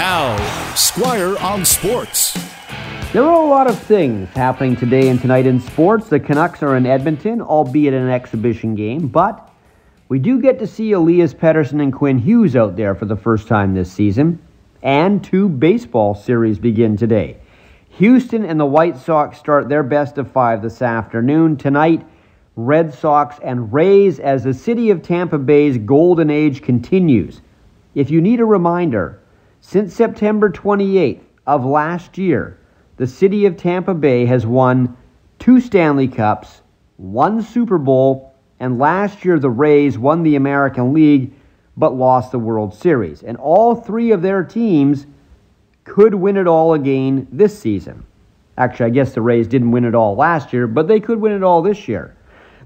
Now, Squire on Sports. There are a lot of things happening today and tonight in sports. The Canucks are in Edmonton, albeit an exhibition game, but we do get to see Elias Pettersson and Quinn Hughes out there for the first time this season. And two baseball series begin today. Houston and the White Sox start their best of five this afternoon. Tonight, Red Sox and Rays as the city of Tampa Bay's golden age continues. If you need a reminder, since September 28th of last year, the city of Tampa Bay has won two Stanley Cups, one Super Bowl, and last year the Rays won the American League but lost the World Series. And all three of their teams could win it all again this season. Actually, I guess the Rays didn't win it all last year, but they could win it all this year.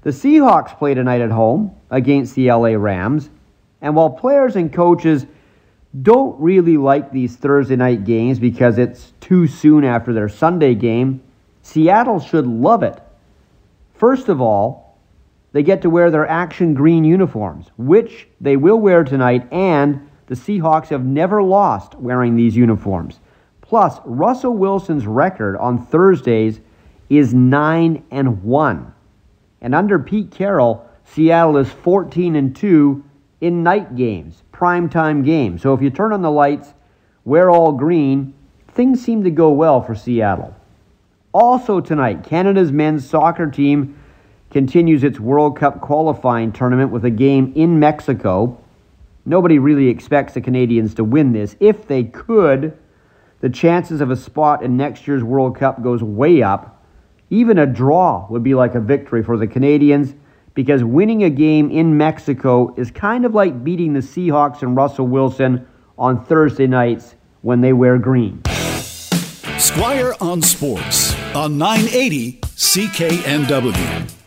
The Seahawks played tonight at home against the LA Rams, and while players and coaches don't really like these Thursday night games because it's too soon after their Sunday game. Seattle should love it. First of all, they get to wear their action green uniforms, which they will wear tonight, and the Seahawks have never lost wearing these uniforms. Plus, Russell Wilson's record on Thursdays is 9 and 1. And under Pete Carroll, Seattle is 14 and 2 in night games, primetime games. So if you turn on the lights, wear all green, things seem to go well for Seattle. Also tonight, Canada's men's soccer team continues its World Cup qualifying tournament with a game in Mexico. Nobody really expects the Canadians to win this. If they could, the chances of a spot in next year's World Cup goes way up. Even a draw would be like a victory for the Canadians because winning a game in Mexico is kind of like beating the Seahawks and Russell Wilson on Thursday nights when they wear green. Squire on Sports on 980 CKNW.